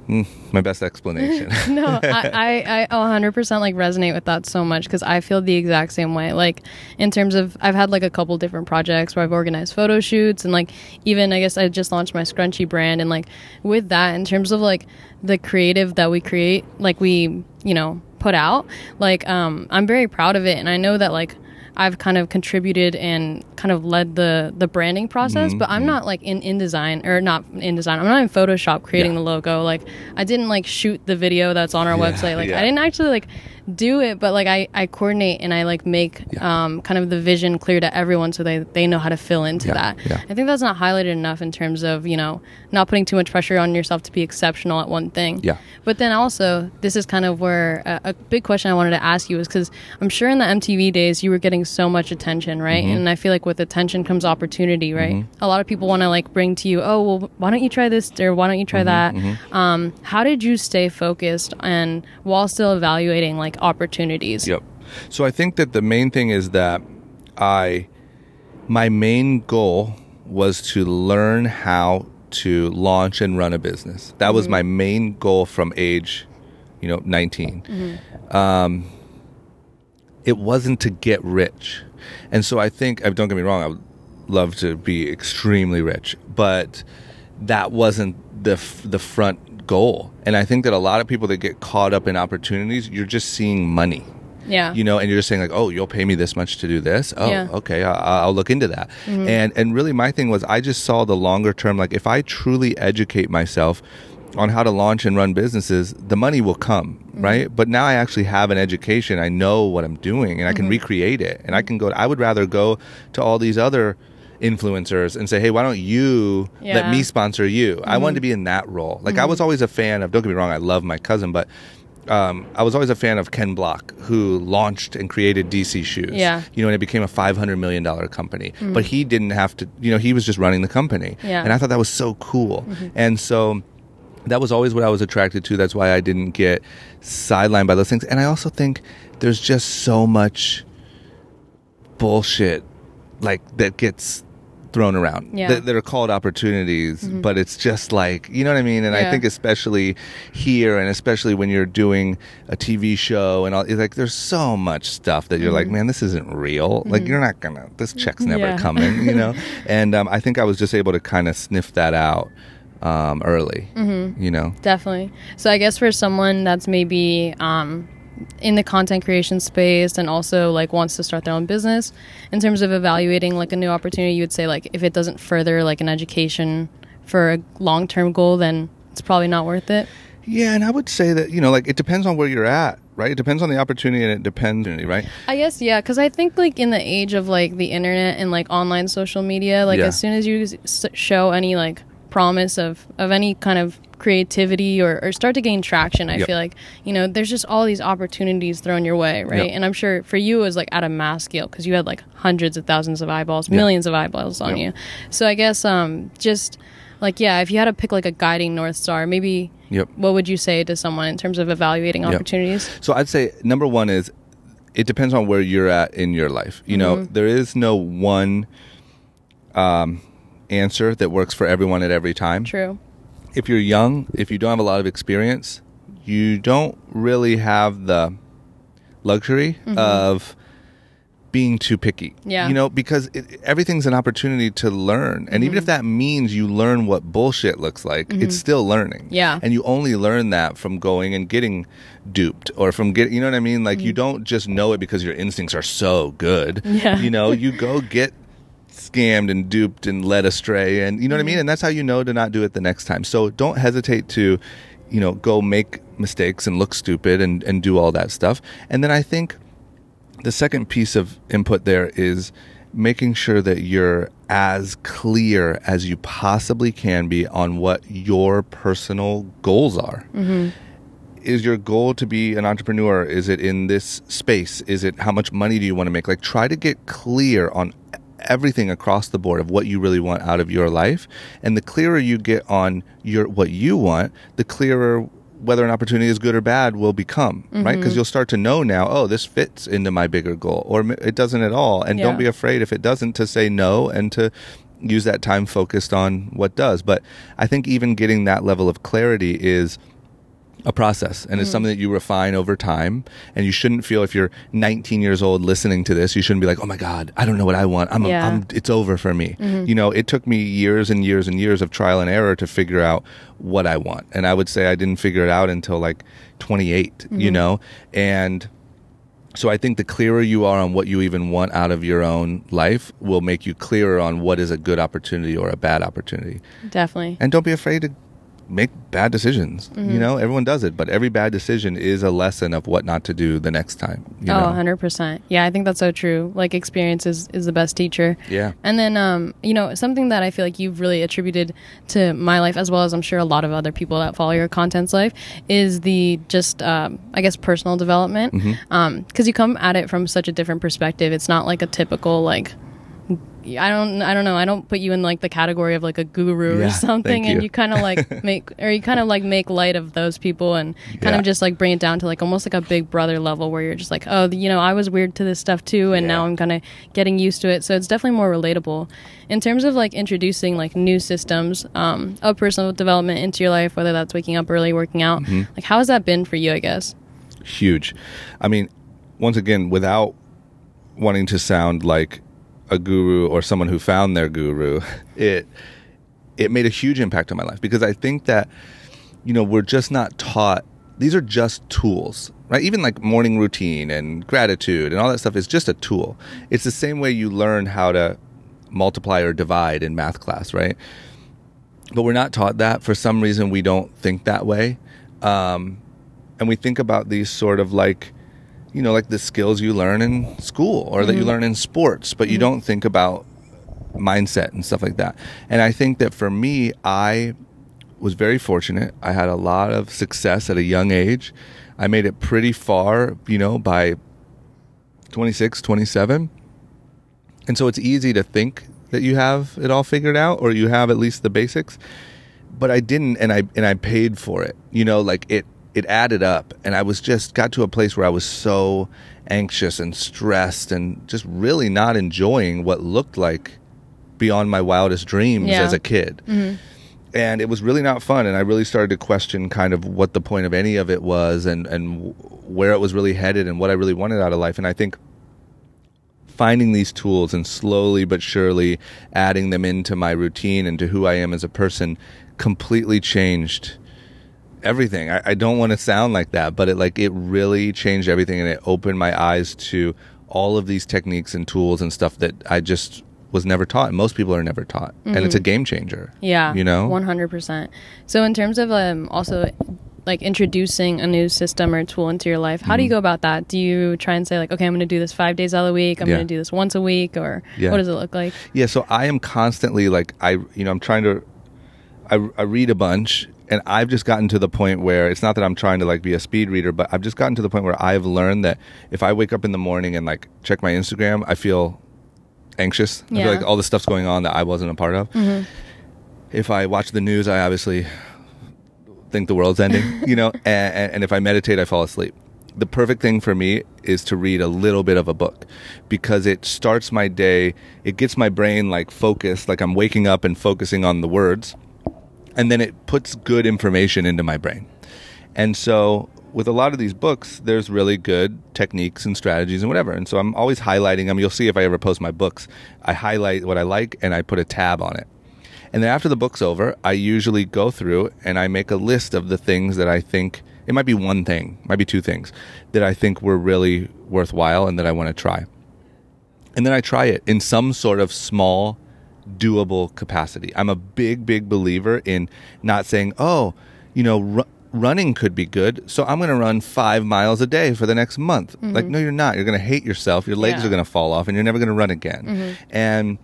my best explanation. *laughs* no, I, I, I 100% like resonate with that so much because I feel the exact same way. Like, in terms of, I've had like a couple different projects where I've organized photo shoots and like, even I guess I just launched my scrunchy brand. And like, with that, in terms of like the creative that we create, like we, you know, put out, like, um, I'm very proud of it. And I know that like, I've kind of contributed and kind of led the the branding process, Mm-hmm, but I'm not like in InDesign or not in design. I'm not in Photoshop creating Yeah. the logo. Like I didn't like shoot the video that's on our Yeah, website. Like yeah. I didn't actually like do it, but like I, I coordinate and I like make um, kind of the vision clear to everyone so they, they know how to fill into Yeah, that. yeah. I think that's not highlighted enough in terms of, you know, not putting too much pressure on yourself to be exceptional at one thing. Yeah. But then also, this is kind of where a, a big question I wanted to ask you is because I'm sure in the MTV days you were getting so much attention, right? Mm-hmm. And I feel like with attention comes opportunity, right? A lot of people want to like bring to you, oh, well, why don't you try this or why don't you try Mm-hmm, that? Um, how did you stay focused and while still evaluating like opportunities? Yep. So I think that the main thing is that I, my main goal was to learn how to launch and run a business. That was my main goal from age, you know, 19. Um, it wasn't to get rich. And so I think, uh, don't get me wrong, I would love to be extremely rich, but that wasn't the f- the front goal. And I think that a lot of people that get caught up in opportunities, you're just seeing money Yeah. you know, and you're just saying like, oh, you'll pay me this much to do this. Oh, Yeah. Mm-hmm. okay, I- I'll look into that. And and really, my thing was I just saw the longer term. Like, if I truly educate myself on how to launch and run businesses, the money will come, Mm-hmm. right? But now I actually have an education. I know what I'm doing, and I Mm-hmm. can recreate it. And I can go. I would rather go to all these other influencers and say, hey, why don't you let Yeah. Mm-hmm. me sponsor you? I wanted to be in that role. Like, I was always a fan of. Don't get me wrong, I love my cousin, but um, I was always a fan of Ken Block, who launched and created DC Shoes. Yeah. You know, and it became a five hundred million dollar company. But he didn't have to. You know, he was just running the company. Yeah. And I thought that was so cool. And so that was always what I was attracted to. That's why I didn't get sidelined by those things. And I also think there's just so much bullshit like that gets thrown around. Yeah. that, that are called opportunities but it's just like you know what i mean? And i think especially here and especially when you're doing a tv show and all it's like there's so much stuff that you're like man this isn't real. Like you're not gonna this check's never Yeah. coming you know? *laughs* And um, i think i was just able to kind of sniff that out um, early you know? Definitely. So I guess for someone that's maybe um, in the content creation space and also like wants to start their own business in terms of evaluating like a new opportunity you would say like if it doesn't further like an education for a long-term goal then it's probably not worth it Yeah, and I would say that you know, like it depends on where you're at, right? It depends on the opportunity, and it depends, right? I guess yeah, because I think like in the age of like the internet and like online social media, like Yeah. as soon as you s- show any like promise of of any kind of creativity or, or start to gain traction, I Yep. feel like you know there's just all these opportunities thrown your way, right? Yep. And I'm sure for you it was like at a mass scale because you had like hundreds of thousands of eyeballs, Yeah. millions of eyeballs on Yep. you. So I guess um just like yeah, if you had to pick like a guiding north star, maybe Yep. what would you say to someone in terms of evaluating Yep. opportunities? So I'd say number one is it depends on where you're at in your life. You know, there is no one um, answer that works for everyone at every time. True. If you're young, if you don't have a lot of experience, you don't really have the luxury mm-hmm. of being too picky. Yeah. You know, because it, everything's an opportunity to learn. And even mm-hmm. if that means you learn what bullshit looks like, it's mm-hmm. still learning. Yeah. And you only learn that from going and getting duped or from getting, you know what I mean? Like you don't just know it because your instincts are so good. Yeah. You know, you *laughs* go get scammed and duped and led astray and you know what I mean? Mm-hmm. And that's how you know to not do it the next time. So don't hesitate to, you know, go make mistakes and look stupid and, and do all that stuff. And then I think the second piece of input there is making sure that you're as clear as you possibly can be on what your personal goals are. Mm-hmm. Is your goal to be an entrepreneur? Is it in this space? Is it how much money do you want to make? Like, try to get clear on everything across the board of what you really want out of your life. And the clearer you get on your what you want, the clearer whether an opportunity is good or bad will become, right? Because mm-hmm. you'll start to know now, oh, this fits into my bigger goal, or it doesn't at all. And Yeah. don't be afraid if it doesn't to say no and to use that time focused on what does. But I think even getting that level of clarity is a process and Mm-hmm. it's something that you refine over time and you shouldn't feel if you're 19 years old listening to this you shouldn't be like oh my god i don't know what i want i'm, Yeah. Mm-hmm. I'm it's over for me you know it took me years and years and years of trial and error to figure out what i want and i would say i didn't figure it out until like 28 Mm-hmm. you know and so I think the clearer you are on what you even want out of your own life will make you clearer on what is a good opportunity or a bad opportunity. Definitely. And don't be afraid to make bad decisions. Mm-hmm. You know, everyone does it, but every bad decision is a lesson of what not to do the next time. You oh, know? 100%. Yeah, I think that's so true. Like experience is, is the best teacher. Yeah. And then um, you know, something that I feel like you've really attributed to my life as well as I'm sure a lot of other people that follow your content's life is the just um, I guess personal development. Mm-hmm. Um, you come at it from such a different perspective. It's not like a typical like I don't I don't know. I don't put you in like the category of like a guru Yeah, or something thank and you. you kind of like *laughs* make or you kind of like make light of those people and kind Yeah. of just like bring it down to like almost like a big brother level where you're just like, "Oh, you know, I was weird to this stuff too and now I'm kind of getting used to it." So it's definitely more relatable. In terms of like introducing like new systems um, of personal development into your life, whether that's waking up early, working out, Mm-hmm. like how has that been for you, I guess? huge. I mean, once again, without wanting to sound like a guru or someone who found their guru, *laughs* it it made a huge impact on my life because I think that you know we're just not taught. These are just tools, right? Even like morning routine and gratitude and all that stuff is just a tool. It's the same way you learn how to multiply or divide in math class, right? but we're not taught that for some reason we don't think that way um, and we think about these sort of like you know like the skills you learn in school or that you mm-hmm. learn in sports but you mm-hmm. don't think about mindset and stuff like that. And i think that for me i was very fortunate. I had a lot of success at a young age. I made it pretty far you know by 26 27 and so it's easy to think that you have it all figured out or you have at least the basics. But I didn't and I and I paid for it. You know, like it it added up and I was just got to a place where I was so anxious and stressed and just really not enjoying what looked like beyond my wildest dreams Yeah. as a kid. Mm-hmm. And it was really not fun and I really started to question kind of what the point of any of it was and and where it was really headed and what I really wanted out of life and I think finding these tools and slowly but surely adding them into my routine and to who I am as a person completely changed everything. I, I don't want to sound like that, but it like it really changed everything, and it opened my eyes to all of these techniques and tools and stuff that I just was never taught. And most people are never taught, and it's a game changer. Mm-hmm. Yeah. you know. One hundred percent. So in terms of um also like introducing a new system or tool into your life, how do you go about that? Do you try and say like, okay, I'm going to do this five days out of the week. I'm Yeah. going to do this once a week, or Yeah. what does it look like? Yeah, so I am constantly like I you know I'm trying to I, I read a bunch and I've just gotten to the point where it's not that I'm trying to like be a speed reader, but I've just gotten to the point where I've learned that if I wake up in the morning and like check my Instagram, I feel anxious. I feel like all the stuff's going on that I wasn't a part of. Mm-hmm. If I watch the news, I obviously think the world's ending, *laughs* you know, and, and if I meditate, I fall asleep. The perfect thing for me is to read a little bit of a book because it starts my day, it gets my brain like focused, like I'm waking up and focusing on the words, and then it puts good information into my brain. And so with a lot of these books, there's really good techniques and strategies and whatever. And so I'm always highlighting them. You'll see if I ever post my books, I highlight what I like and I put a tab on it. And then after the book's over, I usually go through and I make a list of the things that I think it might be one thing, might be two things that I think were really worthwhile and that I want to try. And then I try it in some sort of small, doable capacity. I'm a big, big believer in not saying, oh, you know, ru- running could be good, so I'm going to run five miles a day for the next month. Like, mm-hmm. no, you're not. You're going to hate yourself. Your legs Yeah. are going to fall off, and you're never going to run again. Mm-hmm. And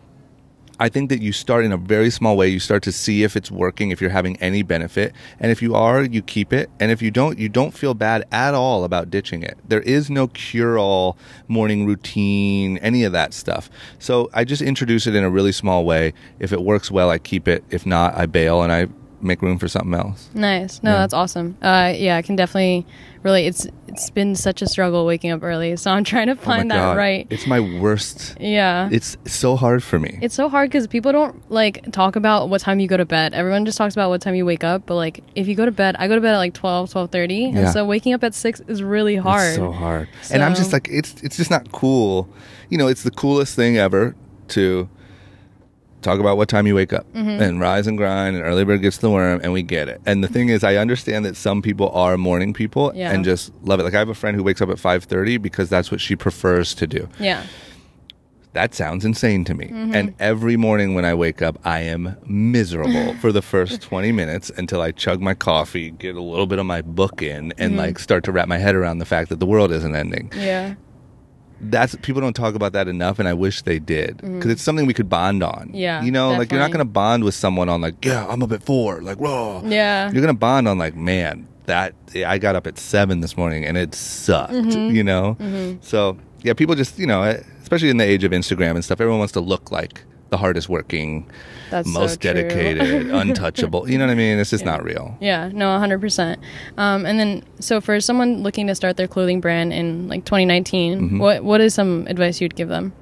I think that you start in a very small way. You start to see if it's working, if you're having any benefit. And if you are, you keep it. And if you don't, you don't feel bad at all about ditching it. There is no cure all morning routine, any of that stuff. So I just introduce it in a really small way. If it works well, I keep it. If not, I bail and I make room for something else. Nice. No, Yeah. that's awesome. Uh, yeah, I can definitely really. It's it's been such a struggle waking up early, so I'm trying to Oh find that God. right. It's my worst. Yeah. It's so hard for me. It's so hard because people don't like talk about what time you go to bed. Everyone just talks about what time you wake up. But like, if you go to bed, I go to bed at like 12, 12.30. And Yeah. so waking up at 6 is really hard. It's so hard. And I'm just like, it's it's just not cool. You know, it's the coolest thing ever to talk about what time you wake up Mm-hmm. and rise and grind and early bird gets the worm and we get it. And the thing is I understand that some people are morning people Yeah. and just love it. Like I have a friend who wakes up at 5:30 because that's what she prefers to do. Yeah. That sounds insane to me. Mm-hmm. And every morning when I wake up, I am miserable *laughs* for the first 20 minutes until I chug my coffee, get a little bit of my book in, Mm-hmm. and like start to wrap my head around the fact that the world isn't ending. Yeah. That's people don't talk about that enough, and I wish they did because it's something we could bond on. Mm-hmm. Yeah, you know, like you're not going to bond with someone on like, yeah, I'm up at four, like, whoa. Yeah. You're going to bond on like, man, that I got up at seven this morning and it sucked. Mm-hmm. You know, so yeah, people just you know, especially in the age of Instagram and stuff, everyone wants to look like the hardest working, That's most true. dedicated, *laughs* untouchable. You know what I mean? It's just not real. Yeah, no, 100%. Um, and then, so for someone looking to start their clothing brand in like 2019, Mm-hmm. what what is some advice you'd give them?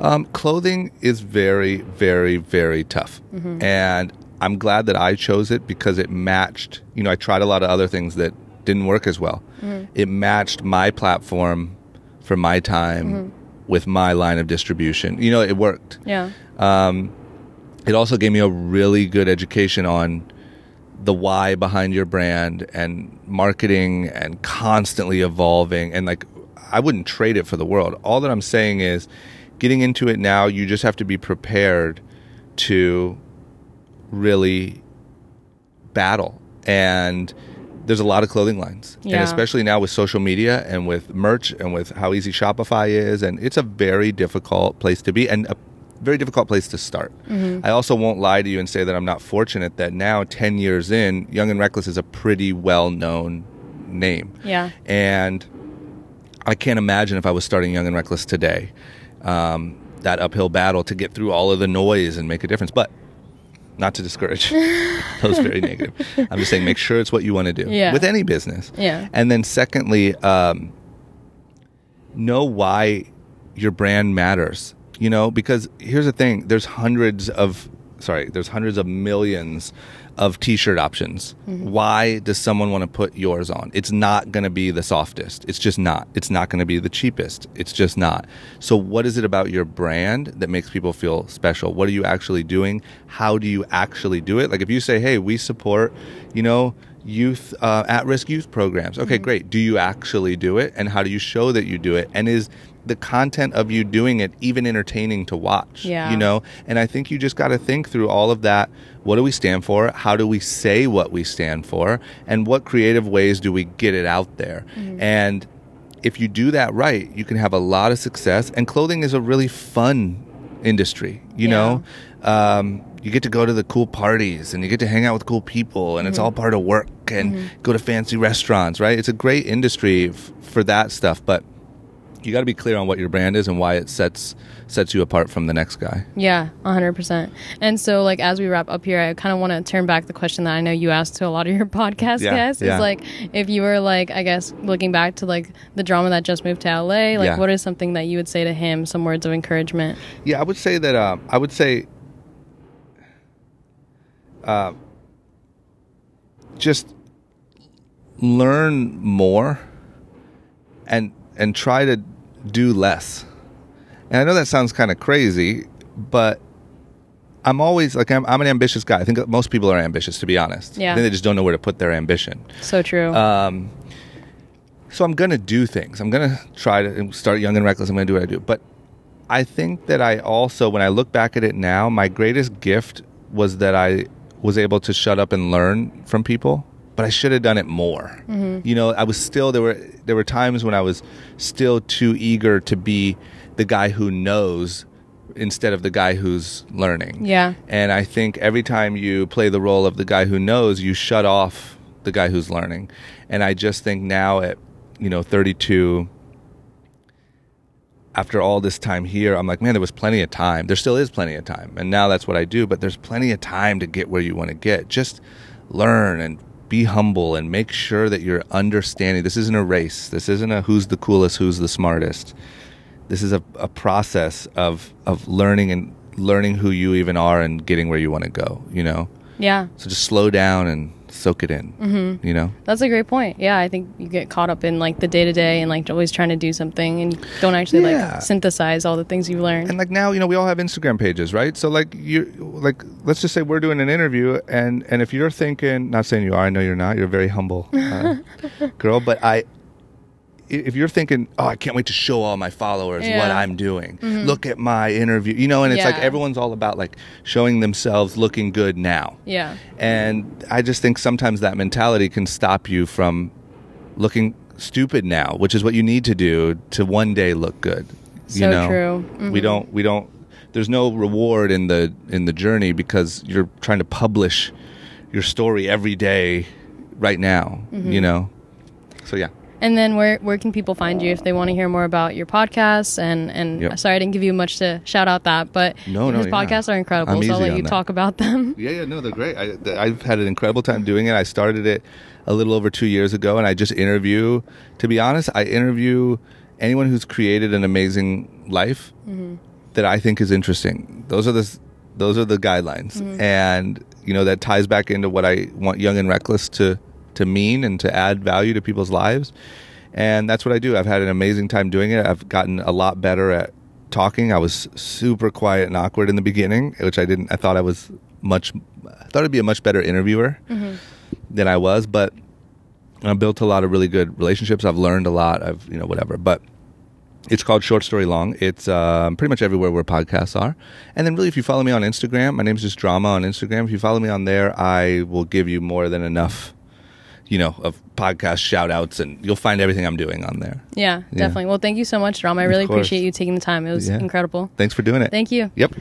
Um, clothing is very, very, very tough. And I'm glad that I chose it because it matched, you know, I tried a lot of other things that didn't work as well. It matched my platform for my time with my line of distribution. You know, it worked. Yeah. Um, it also gave me a really good education on the why behind your brand and marketing and constantly evolving and like I wouldn't trade it for the world. All that I'm saying is getting into it now, you just have to be prepared to really battle. And there's a lot of clothing lines. And especially now with social media and with merch and with how easy Shopify is and it's a very difficult place to be and a very difficult place to start. I also won't lie to you and say that I'm not fortunate that now 10 years in, Young and Reckless is a pretty well-known name. Yeah. And I can't imagine if I was starting Young and Reckless today, um, that uphill battle to get through all of the noise and make a difference. But not to discourage, *laughs* that was very negative. I'm just saying, make sure it's what you want to do Yeah. with any business. Yeah. And then, secondly, um, know why your brand matters. You know, because here's the thing: there's hundreds of sorry, there's hundreds of millions of t-shirt options. Why does someone want to put yours on? It's not going to be the softest. It's just not. It's not going to be the cheapest. It's just not. So what is it about your brand that makes people feel special? What are you actually doing? How do you actually do it? Like if you say, "Hey, we support, you know, youth uh, at-risk youth programs." Okay, great. Do you actually do it? And how do you show that you do it? And is the content of you doing it even entertaining to watch? Yeah. You know, and I think you just got to think through all of that. What do we stand for? How do we say what we stand for? And what creative ways do we get it out there? Mm-hmm. And if you do that right, you can have a lot of success. And clothing is a really fun industry, you Yeah. know? Um, you get to go to the cool parties and you get to hang out with cool people and it's mm-hmm. all part of work and mm-hmm. go to fancy restaurants, right? It's a great industry f- for that stuff, but you got to be clear on what your brand is and why it sets sets you apart from the next guy. Yeah, 100%. And so, like, as we wrap up here, I kind of want to turn back the question that I know you asked to a lot of your *laughs* podcast Yeah, guests. yeah. Is like, if you were, like, I guess, looking back to, like, the drama that just moved to LA, like, Yeah. what is something that you would say to him, some words of encouragement? Yeah, I would say that. Uh, I would say, uh, just learn more, and and try to do less. And I know that sounds kind of crazy, but I'm always like I'm, I'm an ambitious guy. I think most people are ambitious, to be honest. Yeah. I think they just don't know where to put their ambition. So true. Um, so I'm gonna do things. I'm gonna try to start young and reckless. I'm gonna do what I do. But I think that I also, when I look back at it now, my greatest gift was that I was able to shut up and learn from people. But I should have done it more. Mm-hmm. You know, I was still there were there were times when I was still too eager to be the guy who knows instead of the guy who's learning. yeah. And I think every time you play the role of the guy who knows, you shut off the guy who's learning. And I just think now at, you know, 32, after all this time here, I'm like, man, there was plenty of time. There still is plenty of time. And now that's what I do, but there's plenty of time to get where you want to get. Just learn and be humble and make sure that you're understanding. This isn't a race. This isn't a who's the coolest, who's the smartest this is a, a process of of learning and learning who you even are and getting where you want to go you know Yeah. so just slow down and soak it in mm-hmm. you know That's a great point. Yeah, I think you get caught up in like the day to day and like always trying to do something and don't actually Yeah. like synthesize all the things you've learned. and like now you know we all have instagram pages right so like you like let's just say we're doing an interview and and if you're thinking not saying you are i know you're not you're a very humble uh, *laughs* girl but i if you're thinking oh i can't wait to show all my followers what Yeah. Mm-hmm. i'm doing look at my interview you know and it's like everyone's all about like showing themselves looking good now yeah. And I just think sometimes that mentality can stop you from looking stupid now, which is what you need to do to one day look good. So you know? true. Mm-hmm. We don't we don't there's no reward in the in the journey because you're trying to publish your story every day right now, Mm-hmm. you know. So yeah. And then where where can people find you if they want to hear more about your podcasts and and Yep. sorry I didn't give you much to shout out that, but No, no, his yeah. podcasts are incredible. I'm so I'll let you that. talk about them. *laughs* Yeah, yeah, no, they're great. I, th- I've had an incredible time doing it. I started it a little over two years ago, and I just interview. To be honest, I interview anyone who's created an amazing life mm-hmm. that I think is interesting. Those are the those are the guidelines, mm-hmm. and you know that ties back into what I want Young and Reckless to to mean and to add value to people's lives. And that's what I do. I've had an amazing time doing it. I've gotten a lot better at talking. I was super quiet and awkward in the beginning, which I didn't. I thought I was much. I thought I'd be a much better interviewer than I was, but I built a lot of really good relationships. I've learned a lot. I've you know whatever, but it's called Short Story Long. It's um, pretty much everywhere where podcasts are. And then, really, if you follow me on Instagram, my name's just Drama on Instagram. If you follow me on there, I will give you more than enough, you know, of podcast shout outs, and you'll find everything I'm doing on there. yeah, definitely. Well, thank you so much, Drama. I really course. appreciate you taking the time. It was Yeah. incredible. Thanks for doing it. Thank you. Yep.